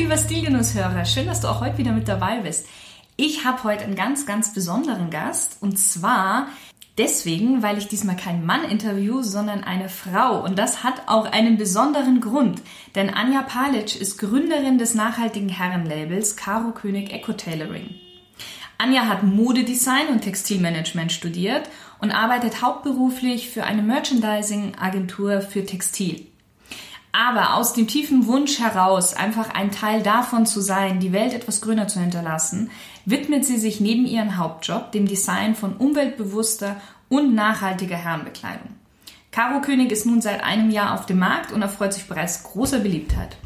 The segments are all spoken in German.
Lieber Stilgenusshörer, schön, dass du auch heute wieder mit dabei bist. Ich habe heute einen ganz, ganz besonderen Gast und zwar deswegen, weil ich diesmal keinen Mann interview, sondern eine Frau. Und das hat auch einen besonderen Grund, denn Anja Palic ist Gründerin des nachhaltigen Herrenlabels Caro König Eco Tailoring. Anja hat Modedesign und Textilmanagement studiert und arbeitet hauptberuflich für eine Merchandising-Agentur für Textil. Aber aus dem tiefen Wunsch heraus, einfach ein Teil davon zu sein, die Welt etwas grüner zu hinterlassen, widmet sie sich neben ihrem Hauptjob dem Design von umweltbewusster und nachhaltiger Herrenbekleidung. Caro König ist nun seit einem Jahr auf dem Markt und erfreut sich bereits großer Beliebtheit.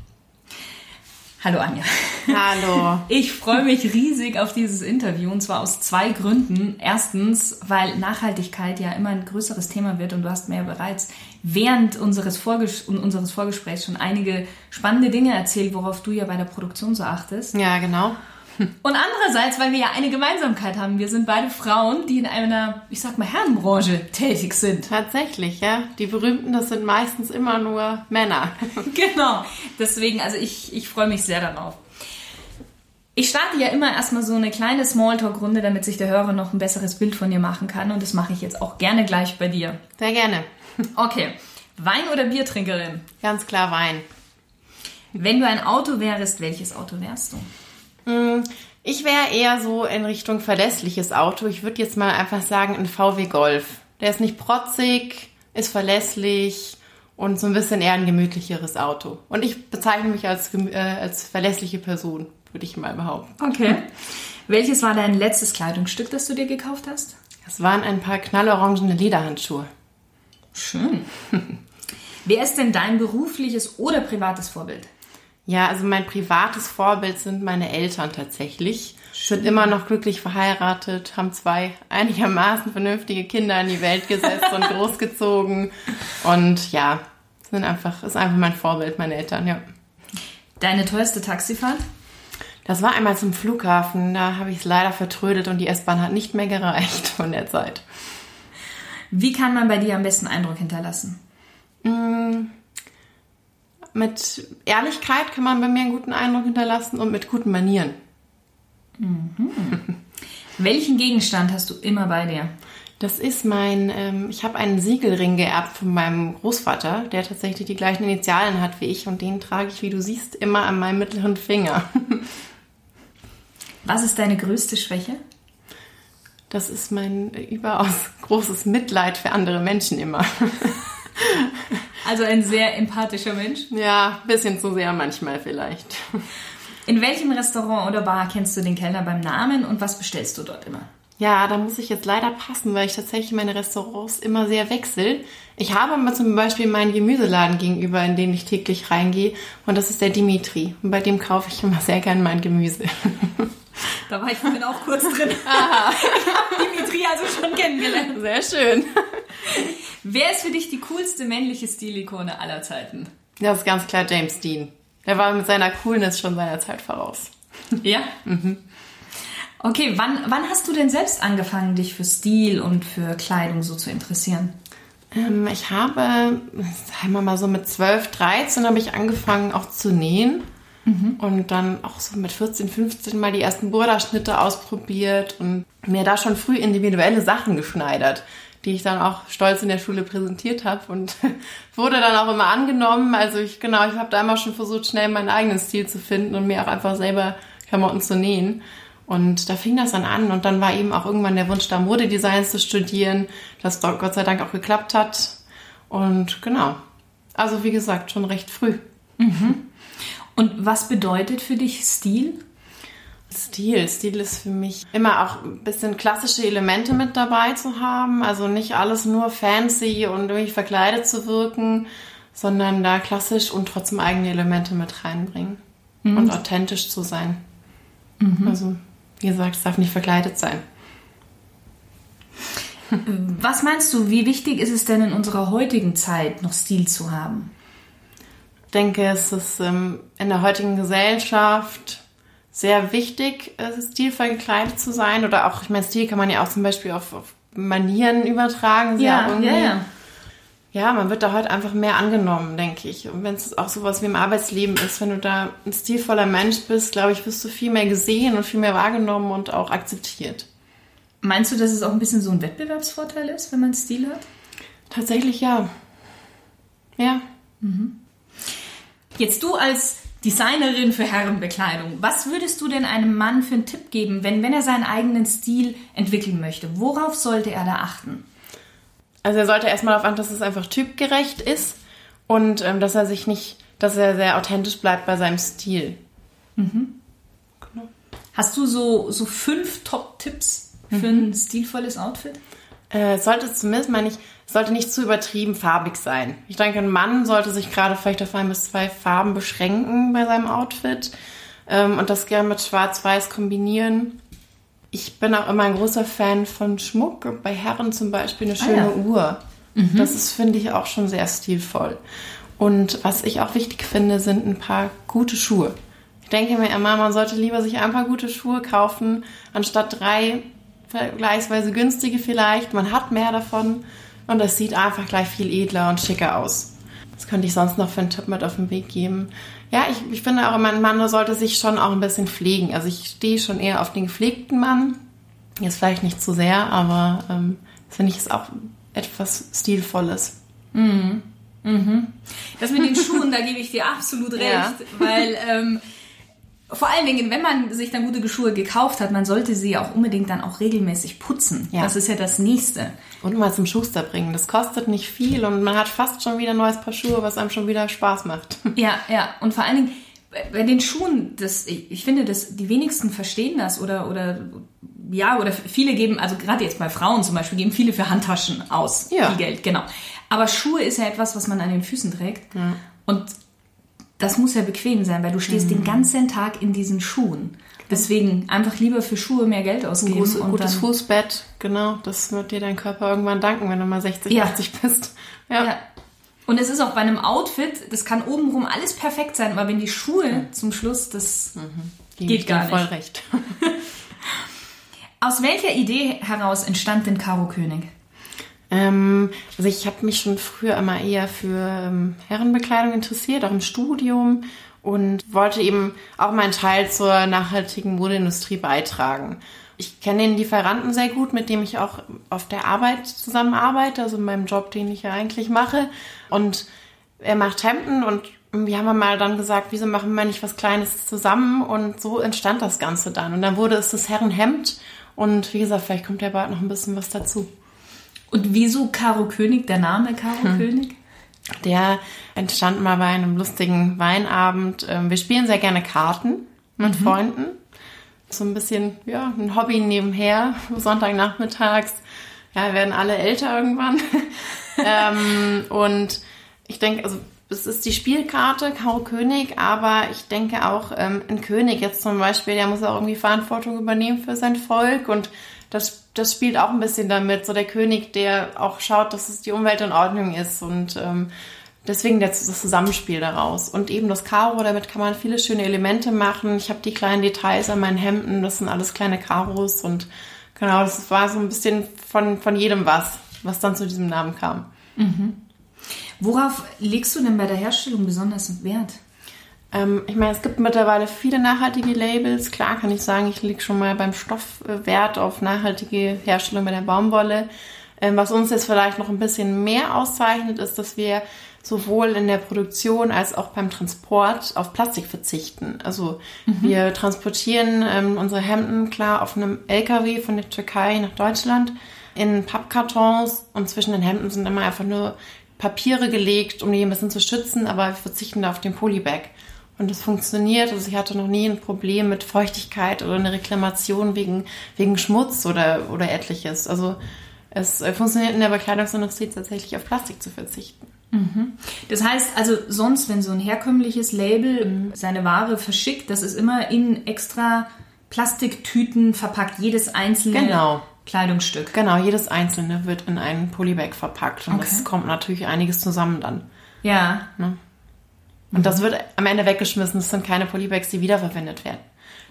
Hallo Anja. Hallo. Ich freue mich riesig auf dieses Interview und zwar aus zwei Gründen. Erstens, weil Nachhaltigkeit ja immer ein größeres Thema wird und du hast mir ja bereits während unseres, Vorges unseres Vorgesprächs schon einige spannende Dinge erzählt, worauf du ja bei der Produktion so achtest. Ja, genau. Und andererseits, weil wir ja eine Gemeinsamkeit haben. Wir sind beide Frauen, die in einer, ich sag mal, Herrenbranche tätig sind. Tatsächlich, ja. Die berühmten, das sind meistens immer nur Männer. genau. Deswegen, also ich, ich freue mich sehr darauf. Ich starte ja immer erstmal so eine kleine Smalltalk-Runde, damit sich der Hörer noch ein besseres Bild von dir machen kann. Und das mache ich jetzt auch gerne gleich bei dir. Sehr gerne. Okay. Wein- oder Biertrinkerin? Ganz klar Wein. Wenn du ein Auto wärst, welches Auto wärst du? Hm, ich wäre eher so in Richtung verlässliches Auto. Ich würde jetzt mal einfach sagen, ein VW Golf. Der ist nicht protzig, ist verlässlich und so ein bisschen eher ein gemütlicheres Auto. Und ich bezeichne mich als, äh, als verlässliche Person, würde ich mal behaupten. Okay. Welches war dein letztes Kleidungsstück, das du dir gekauft hast? Das waren ein paar knallorangene Lederhandschuhe. Schön. Wer ist denn dein berufliches oder privates Vorbild? Ja, also mein privates Vorbild sind meine Eltern tatsächlich. Schön. Sind immer noch glücklich verheiratet, haben zwei einigermaßen vernünftige Kinder in die Welt gesetzt und großgezogen. Und ja, sind einfach, ist einfach mein Vorbild, meine Eltern, ja. Deine teuerste Taxifahrt? Das war einmal zum Flughafen, da habe ich es leider vertrödet und die S-Bahn hat nicht mehr gereicht von der Zeit. Wie kann man bei dir am besten Eindruck hinterlassen? Mmh mit Ehrlichkeit kann man bei mir einen guten Eindruck hinterlassen und mit guten Manieren. Mhm. Welchen Gegenstand hast du immer bei dir? Das ist mein, ähm, ich habe einen Siegelring geerbt von meinem Großvater, der tatsächlich die gleichen Initialen hat wie ich und den trage ich, wie du siehst, immer an meinem mittleren Finger. Was ist deine größte Schwäche? Das ist mein überaus großes Mitleid für andere Menschen immer. Also ein sehr empathischer Mensch. Ja, ein bisschen zu sehr manchmal vielleicht. In welchem Restaurant oder Bar kennst du den Kellner beim Namen und was bestellst du dort immer? Ja, da muss ich jetzt leider passen, weil ich tatsächlich meine Restaurants immer sehr wechsle. Ich habe mal zum Beispiel meinen Gemüseladen gegenüber, in den ich täglich reingehe, und das ist der Dimitri. Und bei dem kaufe ich immer sehr gern mein Gemüse. Da war ich vorhin auch kurz drin. Aha. Ich habe Dimitri also schon kennengelernt. Sehr schön. Wer ist für dich die coolste männliche Stilikone aller Zeiten? Das ist ganz klar James Dean. Der war mit seiner Coolness schon seiner Zeit voraus. Ja? Mhm. Okay, wann, wann hast du denn selbst angefangen, dich für Stil und für Kleidung so zu interessieren? Ähm, ich habe, sagen wir mal so mit 12, 13 habe ich angefangen auch zu nähen. Und dann auch so mit 14, 15 mal die ersten Burda-Schnitte ausprobiert und mir da schon früh individuelle Sachen geschneidert die ich dann auch stolz in der Schule präsentiert habe und wurde dann auch immer angenommen. Also ich genau, ich habe da immer schon versucht, schnell meinen eigenen Stil zu finden und mir auch einfach selber Klamotten zu nähen. Und da fing das dann an und dann war eben auch irgendwann der Wunsch da, Modedesign zu studieren, das dort Gott sei Dank auch geklappt hat. Und genau, also wie gesagt, schon recht früh. Mhm. Und was bedeutet für dich Stil? Stil. Stil ist für mich immer auch ein bisschen klassische Elemente mit dabei zu haben. Also nicht alles nur fancy und irgendwie verkleidet zu wirken, sondern da klassisch und trotzdem eigene Elemente mit reinbringen. mhm. und authentisch zu sein. Mhm. Also, wie gesagt, es darf nicht verkleidet sein. Was meinst du, wie wichtig ist es denn in unserer heutigen Zeit, noch Stil zu haben? Ich denke, es ist ähm, in der heutigen Gesellschaft sehr wichtig, äh, stilvoll gekleidet zu sein. Oder auch, ich meine, Stil kann man ja auch zum Beispiel auf, auf Manieren übertragen. Ja, ja, ja. Ja, man wird da heute einfach mehr angenommen, denke ich. Und wenn es auch sowas wie im Arbeitsleben ist, wenn du da ein stilvoller Mensch bist, glaube ich, wirst du viel mehr gesehen und viel mehr wahrgenommen und auch akzeptiert. Meinst du, dass es auch ein bisschen so ein Wettbewerbsvorteil ist, wenn man Stil hat? Tatsächlich ja. Ja. Mhm. Jetzt du als Designerin für Herrenbekleidung, was würdest du denn einem Mann für einen Tipp geben, wenn, wenn er seinen eigenen Stil entwickeln möchte? Worauf sollte er da achten? Also er sollte erstmal darauf achten, dass es einfach typgerecht ist und ähm, dass er sich nicht, dass er sehr authentisch bleibt bei seinem Stil. Mhm. Genau. Hast du so, so fünf Top-Tipps für mhm. ein stilvolles Outfit? Äh, sollte zumindest, meine ich, sollte nicht zu übertrieben farbig sein. Ich denke, ein Mann sollte sich gerade vielleicht auf ein bis zwei Farben beschränken bei seinem Outfit ähm, und das gerne mit Schwarz-Weiß kombinieren. Ich bin auch immer ein großer Fan von Schmuck. Bei Herren zum Beispiel eine schöne ah, ja. Uhr. Mhm. Das ist, finde ich, auch schon sehr stilvoll. Und was ich auch wichtig finde, sind ein paar gute Schuhe. Ich denke mir immer, man sollte lieber sich ein paar gute Schuhe kaufen, anstatt drei vergleichsweise günstige vielleicht. Man hat mehr davon und es sieht einfach gleich viel edler und schicker aus. Was könnte ich sonst noch für einen Tipp mit auf den Weg geben? Ja, ich, ich finde auch, mein Mann sollte sich schon auch ein bisschen pflegen. Also ich stehe schon eher auf den gepflegten Mann. Jetzt vielleicht nicht zu sehr, aber ähm, finde ich es auch etwas Stilvolles. Mhm. Mhm. Das mit den Schuhen, da gebe ich dir absolut recht, ja. weil ähm, vor allen Dingen, wenn man sich dann gute Schuhe gekauft hat, man sollte sie auch unbedingt dann auch regelmäßig putzen. Ja. Das ist ja das Nächste. Und mal zum Schuster bringen. Das kostet nicht viel und man hat fast schon wieder ein neues Paar Schuhe, was einem schon wieder Spaß macht. Ja, ja. Und vor allen Dingen bei den Schuhen, das, ich finde, dass die wenigsten verstehen das oder, oder ja, oder viele geben, also gerade jetzt bei Frauen zum Beispiel, geben viele für Handtaschen aus. Ja. Viel Geld, genau. Aber Schuhe ist ja etwas, was man an den Füßen trägt. Ja. Und das muss ja bequem sein, weil du stehst mhm. den ganzen Tag in diesen Schuhen. Deswegen einfach lieber für Schuhe mehr Geld ausgeben. Ein groß, und gutes Fußbett, genau. Das wird dir dein Körper irgendwann danken, wenn du mal 60, ja. 80 bist. Ja. ja. Und es ist auch bei einem Outfit, das kann obenrum alles perfekt sein, aber wenn die Schuhe ja. zum Schluss, das mhm. geht gar nicht. voll recht. Aus welcher Idee heraus entstand denn Caro König? Ähm, also ich habe mich schon früher immer eher für ähm, Herrenbekleidung interessiert, auch im Studium und wollte eben auch meinen Teil zur nachhaltigen Modeindustrie beitragen. Ich kenne den Lieferanten sehr gut, mit dem ich auch auf der Arbeit zusammenarbeite, also in meinem Job, den ich ja eigentlich mache. Und er macht Hemden und wir haben mal dann gesagt, wieso machen wir nicht was Kleines zusammen? Und so entstand das Ganze dann. Und dann wurde es das Herrenhemd. Und wie gesagt, vielleicht kommt ja bald noch ein bisschen was dazu. Und wieso Caro König, der Name Caro hm. König? Der entstand mal bei einem lustigen Weinabend. Ähm, wir spielen sehr gerne Karten mit mhm. Freunden. So ein bisschen, ja, ein Hobby nebenher, Sonntagnachmittags. Ja, wir werden alle älter irgendwann. ähm, und ich denke, also es ist die Spielkarte, Karo König, aber ich denke auch, ähm, ein König jetzt zum Beispiel, der muss auch irgendwie Verantwortung übernehmen für sein Volk und das, das spielt auch ein bisschen damit. So der König, der auch schaut, dass es die Umwelt in Ordnung ist und ähm, deswegen das, das Zusammenspiel daraus. Und eben das Karo, damit kann man viele schöne Elemente machen. Ich habe die kleinen Details an meinen Hemden, das sind alles kleine Karos und genau, das war so ein bisschen von, von jedem was, was dann zu diesem Namen kam. Mhm. Worauf legst du denn bei der Herstellung besonders Wert? Ähm, ich meine, es gibt mittlerweile viele nachhaltige Labels. Klar kann ich sagen, ich lege schon mal beim Stoff Wert auf nachhaltige Herstellung bei der Baumwolle. Ähm, was uns jetzt vielleicht noch ein bisschen mehr auszeichnet, ist, dass wir sowohl in der Produktion als auch beim Transport auf Plastik verzichten. Also mhm. wir transportieren ähm, unsere Hemden klar auf einem LKW von der Türkei nach Deutschland in Pappkartons und zwischen den Hemden sind immer einfach nur Papiere gelegt, um die ein bisschen zu schützen, aber wir verzichten da auf den Polybag. Und es funktioniert. Also ich hatte noch nie ein Problem mit Feuchtigkeit oder eine Reklamation wegen, wegen Schmutz oder, oder etliches. Also es äh, funktioniert in der Bekleidungsindustrie tatsächlich auf Plastik zu verzichten. Das heißt also, sonst, wenn so ein herkömmliches Label Mhm. seine Ware verschickt, das ist immer in extra Plastiktüten verpackt, jedes einzelne Genau. Kleidungsstück. Genau, jedes einzelne wird in einen Polybag verpackt und Okay. das kommt natürlich einiges zusammen dann. Ja, Und das wird am Ende weggeschmissen. Das sind keine Polybags, die wiederverwendet werden.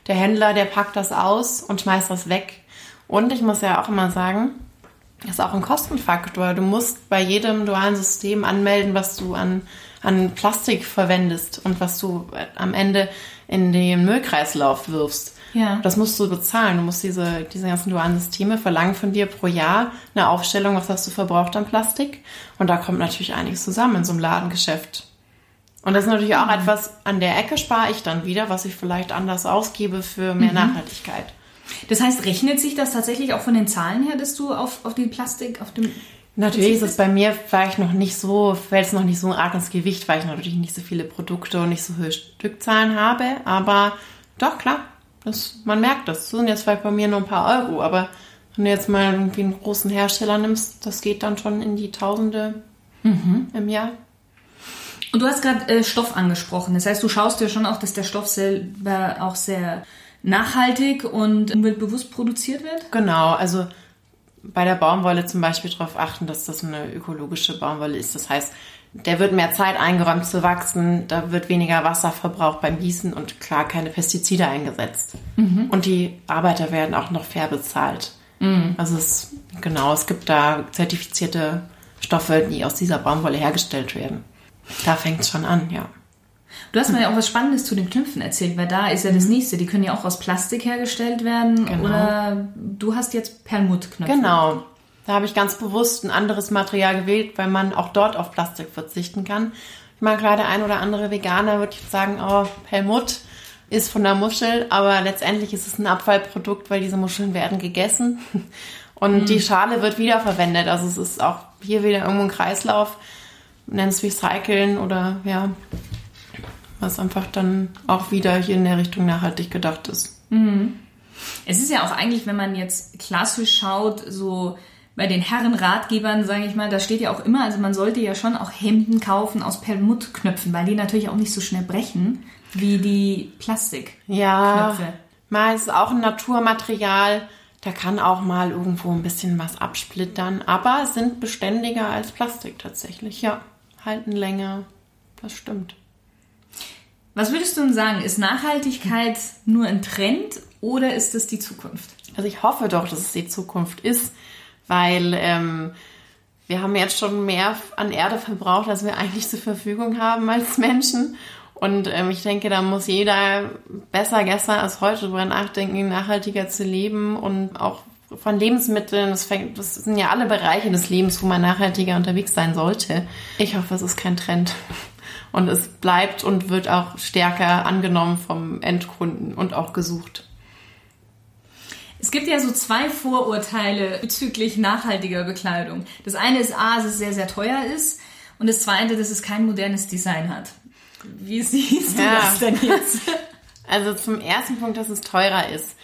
Der Händler, der packt das aus und schmeißt das weg. Und ich muss ja auch immer sagen, das ist auch ein Kostenfaktor. Du musst bei jedem dualen System anmelden, was du an, an Plastik verwendest und was du am Ende in den Müllkreislauf wirfst. Ja. Das musst du bezahlen. Du musst diese, diese ganzen dualen Systeme verlangen von dir pro Jahr eine Aufstellung, was hast du verbraucht an Plastik. Und da kommt natürlich einiges zusammen in so einem Ladengeschäft. Und das ist natürlich auch etwas, an der Ecke spare ich dann wieder, was ich vielleicht anders ausgebe für mehr Nachhaltigkeit. Das heißt, rechnet sich das tatsächlich auch von den Zahlen her, dass du auf, auf die Plastik, auf dem. Natürlich ist es bei mir vielleicht noch nicht so, fällt es noch nicht so arg ins Gewicht, weil ich natürlich nicht so viele Produkte und nicht so hohe Stückzahlen habe. Aber doch, klar, das, man merkt das. Das sind jetzt vielleicht bei mir nur ein paar Euro, aber wenn du jetzt mal irgendwie einen großen Hersteller nimmst, das geht dann schon in die Tausende im Jahr. Und du hast gerade äh, Stoff angesprochen. Das heißt, du schaust dir schon auch, dass der Stoff selber auch sehr nachhaltig und umweltbewusst produziert wird? Genau, also bei der Baumwolle zum Beispiel darauf achten, dass das eine ökologische Baumwolle ist. Das heißt, der wird mehr Zeit eingeräumt zu wachsen, da wird weniger Wasser verbraucht beim Gießen und klar keine Pestizide eingesetzt. Und die Arbeiter werden auch noch fair bezahlt. Also es, genau, es gibt da zertifizierte Stoffe, die aus dieser Baumwolle hergestellt werden. Da fängt es schon an, ja. Du hast mir ja auch was Spannendes zu den Knöpfen erzählt, weil da ist ja das nächste. Die können ja auch aus Plastik hergestellt werden. Genau. Oder du hast jetzt Perlmuttknöpfe. Genau. Da habe ich ganz bewusst ein anderes Material gewählt, weil man auch dort auf Plastik verzichten kann. Ich meine, der ein oder andere Veganer würde jetzt sagen, oh, Perlmutt ist von der Muschel, aber letztendlich ist es ein Abfallprodukt, weil diese Muscheln werden gegessen und die Schale wird wiederverwendet. Also es ist auch hier wieder irgendwo ein Kreislauf, nenn es Recyceln oder ja, was einfach dann auch wieder hier in der Richtung nachhaltig gedacht ist. Es ist ja auch eigentlich, wenn man jetzt klassisch schaut, so bei den Herrenratgebern, sage ich mal, da steht ja auch immer, also man sollte ja schon auch Hemden kaufen aus Perlmuttknöpfen, weil die natürlich auch nicht so schnell brechen wie die Plastik. Ja, mal ist auch ein Naturmaterial. Da kann auch mal irgendwo ein bisschen was absplittern, aber sind beständiger als Plastik tatsächlich. Ja, halten länger. Das stimmt. Was würdest du denn sagen? Ist Nachhaltigkeit nur ein Trend oder ist es die Zukunft? Also ich hoffe doch, dass es die Zukunft ist, weil ähm, wir haben jetzt schon mehr an Erde verbraucht, als wir eigentlich zur Verfügung haben als Menschen. Und ähm, ich denke, da muss jeder besser gestern als heute drüber nachdenken, nachhaltiger zu leben und auch von Lebensmitteln. Das, fängt, das sind ja alle Bereiche des Lebens, wo man nachhaltiger unterwegs sein sollte. Ich hoffe, es ist kein Trend. Und es bleibt und wird auch stärker angenommen vom Endkunden und auch gesucht. Es gibt ja so zwei Vorurteile bezüglich nachhaltiger Bekleidung. Das eine ist A, dass es sehr, sehr teuer ist. Und das zweite, dass es kein modernes Design hat. Wie siehst du Ja. das denn jetzt? Also zum ersten Punkt, dass es teurer ist.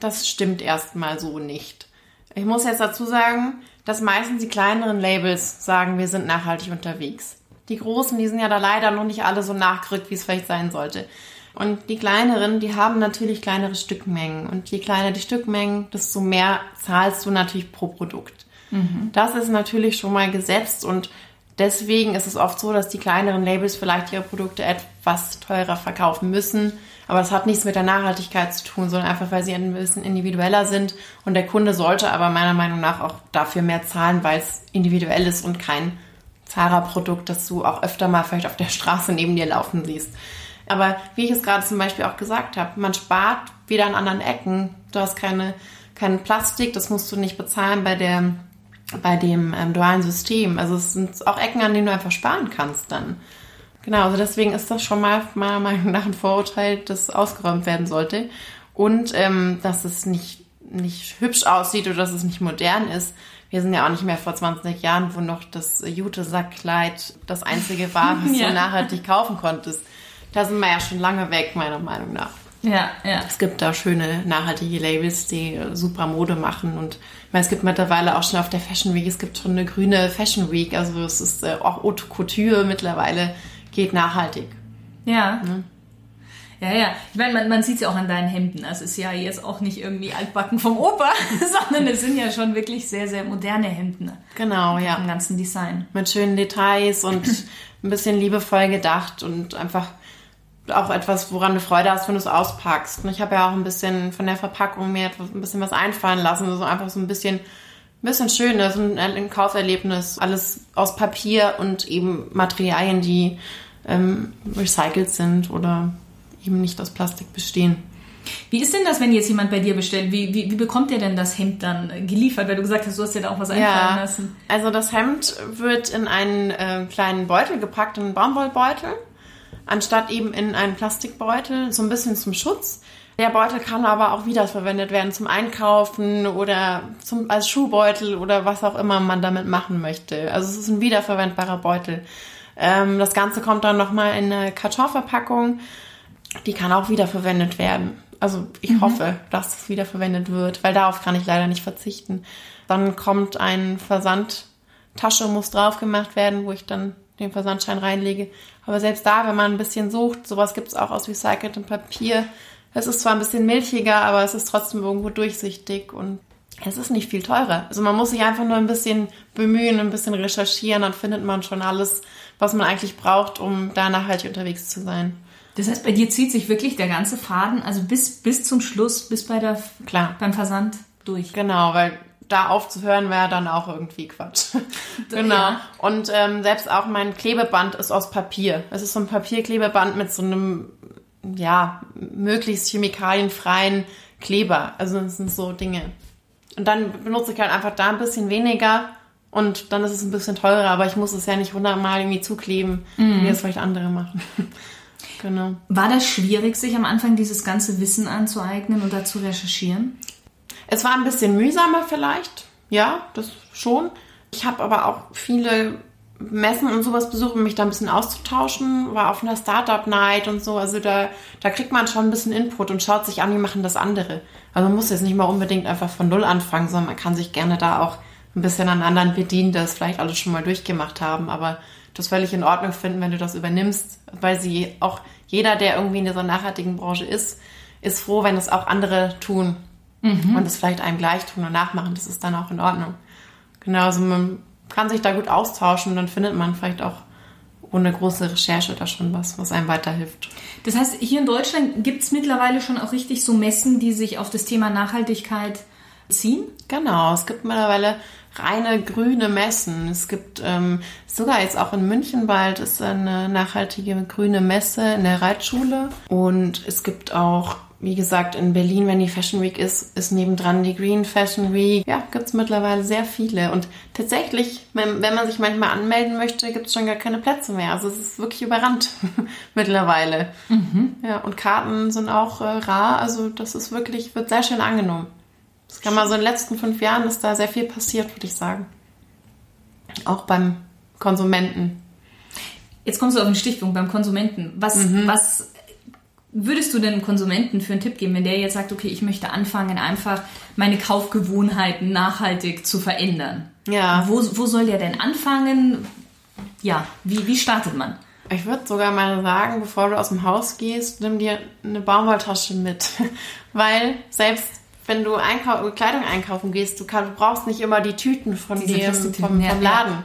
Das stimmt erstmal so nicht. Ich muss jetzt dazu sagen, dass meistens die kleineren Labels sagen, wir sind nachhaltig unterwegs. Die großen, die sind ja da leider noch nicht alle so nachgerückt, wie es vielleicht sein sollte. Und die kleineren, die haben natürlich kleinere Stückmengen. Und je kleiner die Stückmengen, desto mehr zahlst du natürlich pro Produkt. Das ist natürlich schon mal gesetzt und deswegen ist es oft so, dass die kleineren Labels vielleicht ihre Produkte etwas teurer verkaufen müssen. Aber das hat nichts mit der Nachhaltigkeit zu tun, sondern einfach, weil sie ein bisschen individueller sind. Und der Kunde sollte aber meiner Meinung nach auch dafür mehr zahlen, weil es individuell ist und kein Zara-Produkt, das du auch öfter mal vielleicht auf der Straße neben dir laufen siehst. Aber wie ich es gerade zum Beispiel auch gesagt habe, man spart wieder an anderen Ecken. Du hast keine, kein Plastik, das musst du nicht bezahlen bei der bei dem ähm, dualen System. Also es sind auch Ecken, an denen du einfach sparen kannst dann. Genau, also deswegen ist das schon mal meiner Meinung nach ein Vorurteil, das ausgeräumt werden sollte. Und ähm, dass es nicht, nicht hübsch aussieht oder dass es nicht modern ist. Wir sind ja auch nicht mehr vor 20 Jahren, wo noch das Jute-Sackkleid das einzige war, was Ja. du nachhaltig kaufen konntest. Da sind wir ja schon lange weg, meiner Meinung nach. Ja, ja. Es gibt da schöne, nachhaltige Labels, die super Mode machen. Und ich meine, es gibt mittlerweile auch schon auf der Fashion Week, es gibt schon eine grüne Fashion Week. Also es ist äh, auch Haute Couture mittlerweile geht nachhaltig. Ja. Ne? Ja, ja. Ich meine, man, man sieht es ja auch an deinen Hemden. Also es ist ja jetzt auch nicht irgendwie altbacken vom Opa, sondern es sind ja schon wirklich sehr, sehr moderne Hemden. Genau, ja. Im ganzen Design. Mit schönen Details und ein bisschen liebevoll gedacht und einfach auch etwas, woran du Freude hast, wenn du es auspackst. Und ich habe ja auch ein bisschen von der Verpackung mir etwas, ein bisschen was einfallen lassen. Also einfach so ein bisschen, ein bisschen schönes, ein, ein Kauferlebnis. Alles aus Papier und eben Materialien, die ähm, recycelt sind oder eben nicht aus Plastik bestehen. Wie ist denn das, wenn jetzt jemand bei dir bestellt? Wie, wie, wie bekommt der denn das Hemd dann geliefert? Weil du gesagt hast, du hast dir da auch was einfallen ja, lassen. Also das Hemd wird in einen äh, kleinen Beutel gepackt, einen Baumwollbeutel, anstatt eben in einen Plastikbeutel, so ein bisschen zum Schutz. Der Beutel kann aber auch wiederverwendet werden zum Einkaufen oder zum, als Schuhbeutel oder was auch immer man damit machen möchte. Also es ist ein wiederverwendbarer Beutel. Ähm, das Ganze kommt dann nochmal in eine Kartonverpackung. Die kann auch wiederverwendet werden. Also ich mhm. hoffe, dass es wiederverwendet wird, weil darauf kann ich leider nicht verzichten. Dann kommt ein Versandtasche, muss drauf gemacht werden, wo ich dann den Versandschein reinlege. Aber selbst da, wenn man ein bisschen sucht, sowas gibt es auch aus recyceltem Papier. Es ist zwar ein bisschen milchiger, aber es ist trotzdem irgendwo durchsichtig und es ist nicht viel teurer. Also man muss sich einfach nur ein bisschen bemühen, ein bisschen recherchieren, dann findet man schon alles, was man eigentlich braucht, um da nachhaltig unterwegs zu sein. Das heißt, bei dir zieht sich wirklich der ganze Faden, also bis, bis zum Schluss, bis bei der, Klar. beim Versand durch. Genau, weil da aufzuhören wäre dann auch irgendwie Quatsch. genau. Ja. Und ähm, selbst auch mein Klebeband ist aus Papier. Es ist so ein Papierklebeband mit so einem, ja, möglichst chemikalienfreien Kleber. Also das sind so Dinge. Und dann benutze ich halt einfach da ein bisschen weniger und dann ist es ein bisschen teurer, aber ich muss es ja nicht hundertmal irgendwie zukleben, mhm. wie es vielleicht andere machen. genau. War das schwierig, sich am Anfang dieses ganze Wissen anzueignen oder zu recherchieren? Es war ein bisschen mühsamer vielleicht, ja, das schon. Ich habe aber auch viele Messen und sowas besucht, um mich da ein bisschen auszutauschen. War auf einer Startup Night und so. Also da, da kriegt man schon ein bisschen Input und schaut sich an, wie machen das andere. Also man muss jetzt nicht mal unbedingt einfach von Null anfangen, sondern man kann sich gerne da auch ein bisschen an anderen bedienen, das vielleicht alles schon mal durchgemacht haben. Aber das völlig in Ordnung finden, wenn du das übernimmst, weil sie auch jeder, der irgendwie in dieser nachhaltigen Branche ist, ist froh, wenn es auch andere tun mhm. und es vielleicht einem gleich tun und nachmachen. Das ist dann auch in Ordnung. Genau, also man kann sich da gut austauschen und dann findet man vielleicht auch ohne große Recherche da schon was, was einem weiterhilft. Das heißt, hier in Deutschland gibt es mittlerweile schon auch richtig so Messen, die sich auf das Thema Nachhaltigkeit ziehen? Genau, es gibt mittlerweile reine grüne Messen. Es gibt ähm, sogar jetzt auch in München bald ist eine nachhaltige grüne Messe in der Reitschule. Und es gibt auch wie gesagt, in Berlin, wenn die Fashion Week ist, ist nebendran die Green Fashion Week. Ja, gibt's mittlerweile sehr viele. Und tatsächlich, wenn, man sich manchmal anmelden möchte, gibt's schon gar keine Plätze mehr. Also es ist wirklich überrannt mittlerweile. Mhm. Ja, und Karten sind auch äh, rar. Also das ist wirklich, wird sehr schön angenommen. Das kann man so in den letzten fünf Jahren ist da sehr viel passiert, würde ich sagen. Auch beim Konsumenten. Jetzt kommst du auf den Stichpunkt beim Konsumenten. Was, mhm. was würdest du denn Konsumenten für einen Tipp geben, wenn der jetzt sagt, okay, ich möchte anfangen, einfach meine Kaufgewohnheiten nachhaltig zu verändern? Ja. Wo, wo soll der denn anfangen? Ja, wie, wie startet man? Ich würde sogar mal sagen, bevor du aus dem Haus gehst, nimm dir eine Baumwolltasche mit. Weil selbst wenn du Einkau Kleidung einkaufen gehst, du, kann, du, brauchst nicht immer die Tüten von dem, vom, vom Laden. Ja.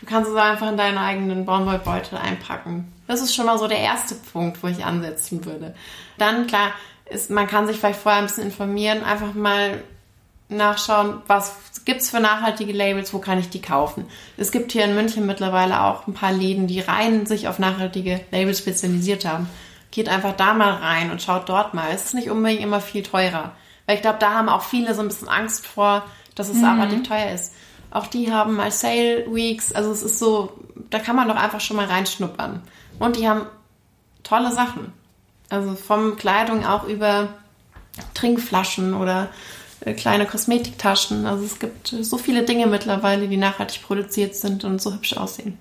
Du kannst es einfach in deinen eigenen Baumwollbeutel einpacken. Das ist schon mal so der erste Punkt, wo ich ansetzen würde. Dann, klar, ist, man kann sich vielleicht vorher ein bisschen informieren, einfach mal nachschauen, was gibt's für nachhaltige Labels, wo kann ich die kaufen. Es gibt hier in München mittlerweile auch ein paar Läden, die rein sich auf nachhaltige Labels spezialisiert haben. Geht einfach da mal rein und schaut dort mal. Es ist nicht unbedingt immer viel teurer. Weil ich glaube, da haben auch viele so ein bisschen Angst vor, dass es mhm. abartig teuer ist. Auch die haben mal Sale Weeks. Also es ist so, da kann man doch einfach schon mal reinschnuppern. Und die haben tolle Sachen. Also vom Kleidung auch über Trinkflaschen oder äh, kleine Kosmetiktaschen. Also es gibt so viele Dinge mittlerweile, die nachhaltig produziert sind und so hübsch aussehen.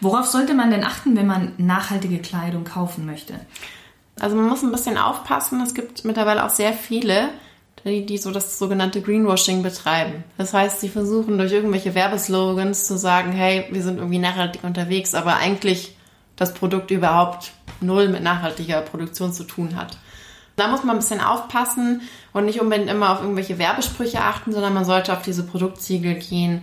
Worauf sollte man denn achten, wenn man nachhaltige Kleidung kaufen möchte? Also man muss ein bisschen aufpassen. Es gibt mittlerweile auch sehr viele, die, die so das sogenannte Greenwashing betreiben. Das heißt, sie versuchen durch irgendwelche Werbeslogans zu sagen, hey, wir sind irgendwie nachhaltig unterwegs, aber eigentlich das Produkt überhaupt null mit nachhaltiger Produktion zu tun hat. Da muss man ein bisschen aufpassen und nicht unbedingt immer auf irgendwelche Werbesprüche achten, sondern man sollte auf diese Produktsiegel gehen.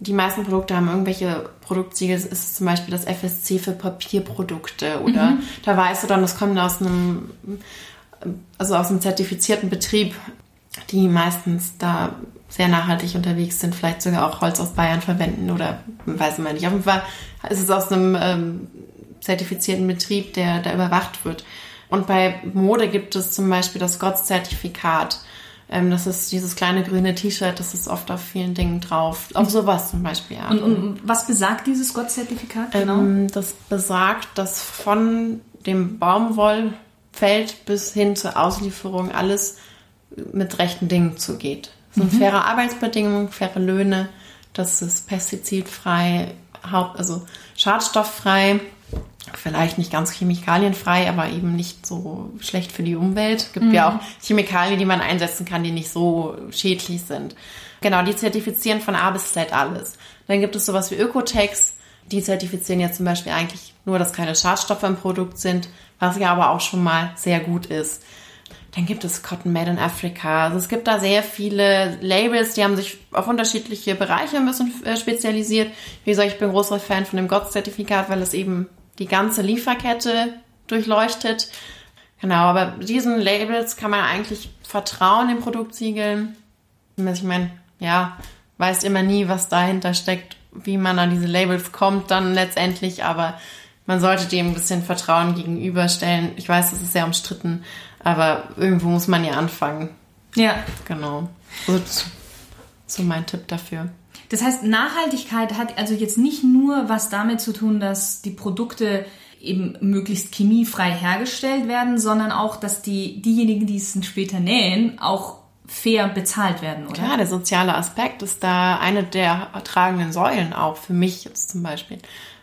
Die meisten Produkte haben irgendwelche Produktsiegel. Es ist zum Beispiel das FSC für Papierprodukte oder mhm. da weißt du dann, das kommt aus einem, also aus einem zertifizierten Betrieb, die meistens da sehr nachhaltig unterwegs sind, vielleicht sogar auch Holz aus Bayern verwenden oder weiß man nicht. Auf jeden Fall ist es aus einem ähm, zertifizierten Betrieb, der da überwacht wird. Und bei Mode gibt es zum Beispiel das GOTS-Zertifikat. Ähm, das ist dieses kleine grüne T-Shirt, das ist oft auf vielen Dingen drauf. Auf sowas zum Beispiel, ja. Und, und was besagt dieses GOTS-Zertifikat genau? Ähm, das besagt, dass von dem Baumwollfeld bis hin zur Auslieferung alles mit rechten Dingen zugeht. Es sind mhm. faire Arbeitsbedingungen, faire Löhne, das ist pestizidfrei, Haupt, also schadstofffrei vielleicht nicht ganz chemikalienfrei, aber eben nicht so schlecht für die Umwelt. Es gibt mhm. ja auch Chemikalien, die man einsetzen kann, die nicht so schädlich sind. Genau, die zertifizieren von A bis Z alles. Dann gibt es sowas wie Ökotex, die zertifizieren jetzt zum Beispiel eigentlich nur, dass keine Schadstoffe im Produkt sind, was ja aber auch schon mal sehr gut ist. Dann gibt es Cotton Made in Africa. Also es gibt da sehr viele Labels, die haben sich auf unterschiedliche Bereiche ein bisschen äh, spezialisiert. Wie gesagt, ich bin großer Fan von dem GOTS-Zertifikat, weil es eben die ganze Lieferkette durchleuchtet. Genau, aber diesen Labels kann man eigentlich vertrauen, den Produktsiegeln. Ich meine, ja, weiß immer nie, was dahinter steckt, wie man an diese Labels kommt dann letztendlich, aber man sollte dem ein bisschen Vertrauen gegenüberstellen. Ich weiß, das ist sehr umstritten, aber irgendwo muss man ja anfangen. Ja. Genau. Gut. So mein Tipp dafür. Das heißt, Nachhaltigkeit hat also jetzt nicht nur was damit zu tun, dass die Produkte eben möglichst chemiefrei hergestellt werden, sondern auch, dass die, diejenigen, die es später nähen, auch fair bezahlt werden, oder? Ja, der soziale Aspekt ist da eine der tragenden Säulen auch für mich jetzt zum Beispiel.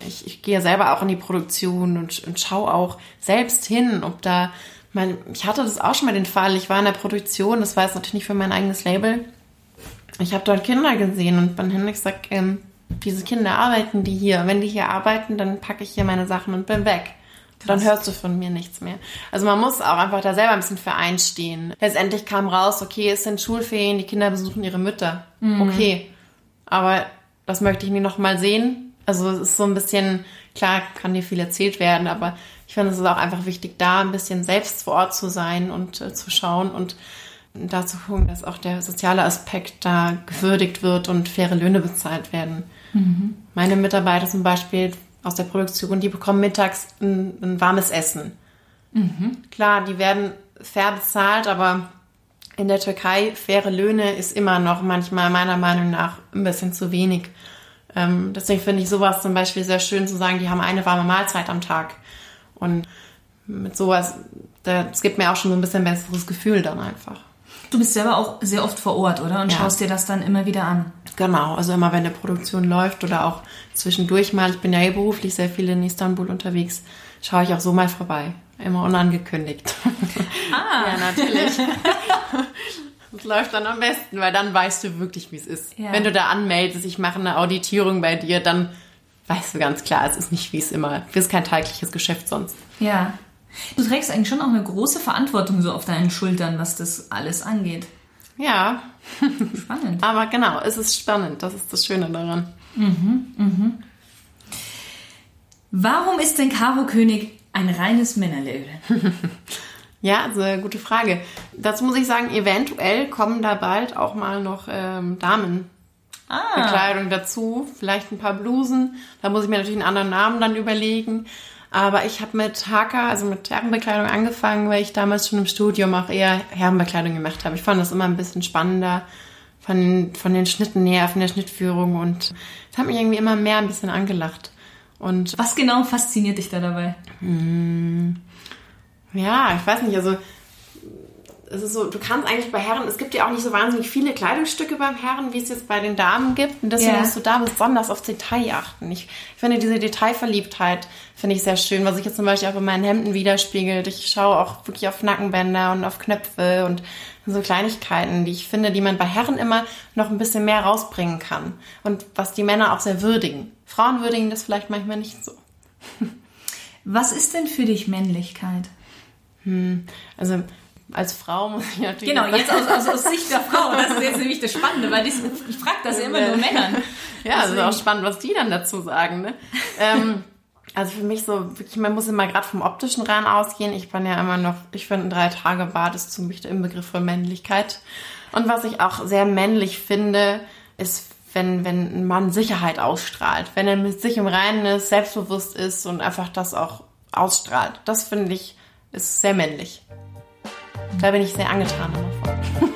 Ich, ich gehe selber auch in die Produktion und, und schaue auch selbst hin, ob da, mein, ich hatte das auch schon mal den Fall, ich war in der Produktion, das war jetzt natürlich nicht für mein eigenes Label, ich habe dort Kinder gesehen und dann habe ich gesagt, ähm, diese Kinder arbeiten die hier. Wenn die hier arbeiten, dann packe ich hier meine Sachen und bin weg. Dann hörst du von mir nichts mehr. Also man muss auch einfach da selber ein bisschen für einstehen. Letztendlich kam raus, okay, es sind Schulferien, die Kinder besuchen ihre Mütter. Mhm. Okay. Aber das möchte ich nie nochmal sehen. Also es ist so ein bisschen, klar kann dir viel erzählt werden, aber ich finde es ist auch einfach wichtig, da ein bisschen selbst vor Ort zu sein und äh, zu schauen und dazu gucken, dass auch der soziale Aspekt da gewürdigt wird und faire Löhne bezahlt werden. Mhm. Meine Mitarbeiter zum Beispiel aus der Produktion, die bekommen mittags ein, ein warmes Essen. Mhm. Klar, die werden fair bezahlt, aber in der Türkei faire Löhne ist immer noch manchmal meiner Meinung nach ein bisschen zu wenig. Ähm, deswegen finde ich sowas zum Beispiel sehr schön zu sagen, die haben eine warme Mahlzeit am Tag. Und mit sowas, es gibt mir auch schon so ein bisschen besseres Gefühl dann einfach. Du bist selber auch sehr oft vor Ort, oder? Und ja. schaust dir das dann immer wieder an. Genau, also immer wenn eine Produktion läuft oder auch zwischendurch mal, ich bin ja eh beruflich sehr viel in Istanbul unterwegs, schaue ich auch so mal vorbei. Immer unangekündigt. Ah. ja, natürlich. Das läuft dann am besten, weil dann weißt du wirklich, wie es ist. Ja. Wenn du da anmeldest, ich mache eine Auditierung bei dir, dann weißt du ganz klar, es ist nicht wie es immer. Es ist kein tägliches Geschäft sonst. Ja. Du trägst eigentlich schon auch eine große Verantwortung so auf deinen Schultern, was das alles angeht. Ja. Spannend. Aber genau, es ist spannend. Das ist das Schöne daran. Mhm, mhm. Warum ist denn Karo König ein reines Männerlabel? ja, also gute Frage. Dazu muss ich sagen, eventuell kommen da bald auch mal noch ähm, Damen. Ah. Bekleidung dazu, vielleicht ein paar Blusen. Da muss ich mir natürlich einen anderen Namen dann überlegen. Aber ich habe mit Haka, also mit Herrenbekleidung angefangen, weil ich damals schon im Studium auch eher Herrenbekleidung gemacht habe. Ich fand das immer ein bisschen spannender von, von den Schnitten her, von der Schnittführung und es hat mich irgendwie immer mehr ein bisschen angelacht. Und Was genau fasziniert dich da dabei? Mh, hm, ja, ich weiß nicht, also es ist so, du kannst eigentlich bei Herren, es gibt ja auch nicht so wahnsinnig viele Kleidungsstücke beim Herren, wie es jetzt bei den Damen gibt. Und deswegen Ja. musst du da besonders aufs Detail achten. Ich, ich finde diese Detailverliebtheit finde ich sehr schön, was sich jetzt zum Beispiel auch in meinen Hemden widerspiegelt. Ich schaue auch wirklich auf Nackenbänder und auf Knöpfe und so Kleinigkeiten, die ich finde, die man bei Herren immer noch ein bisschen mehr rausbringen kann. Und was die Männer auch sehr würdigen. Frauen würdigen das vielleicht manchmal nicht so. Was ist denn für dich Männlichkeit? Also als Frau muss ich natürlich Genau, jetzt aus, aus, aus Sicht der Frau. Das ist jetzt nämlich das Spannende, weil ich, ich frage das ja immer nur Männern. Ja, das ist auch spannend, was die dann dazu sagen. Ne? ähm, also für mich so, wirklich, man muss immer gerade vom optischen rein ausgehen. Ich bin ja immer noch, ich finde, ein Drei-Tage-Bad ist für mich der Inbegriff von Männlichkeit. Und was ich auch sehr männlich finde, ist, wenn, wenn ein Mann Sicherheit ausstrahlt. Wenn er mit sich im Reinen ist, selbstbewusst ist und einfach das auch ausstrahlt. Das finde ich, ist sehr männlich. Da bin ich sehr angetan davon.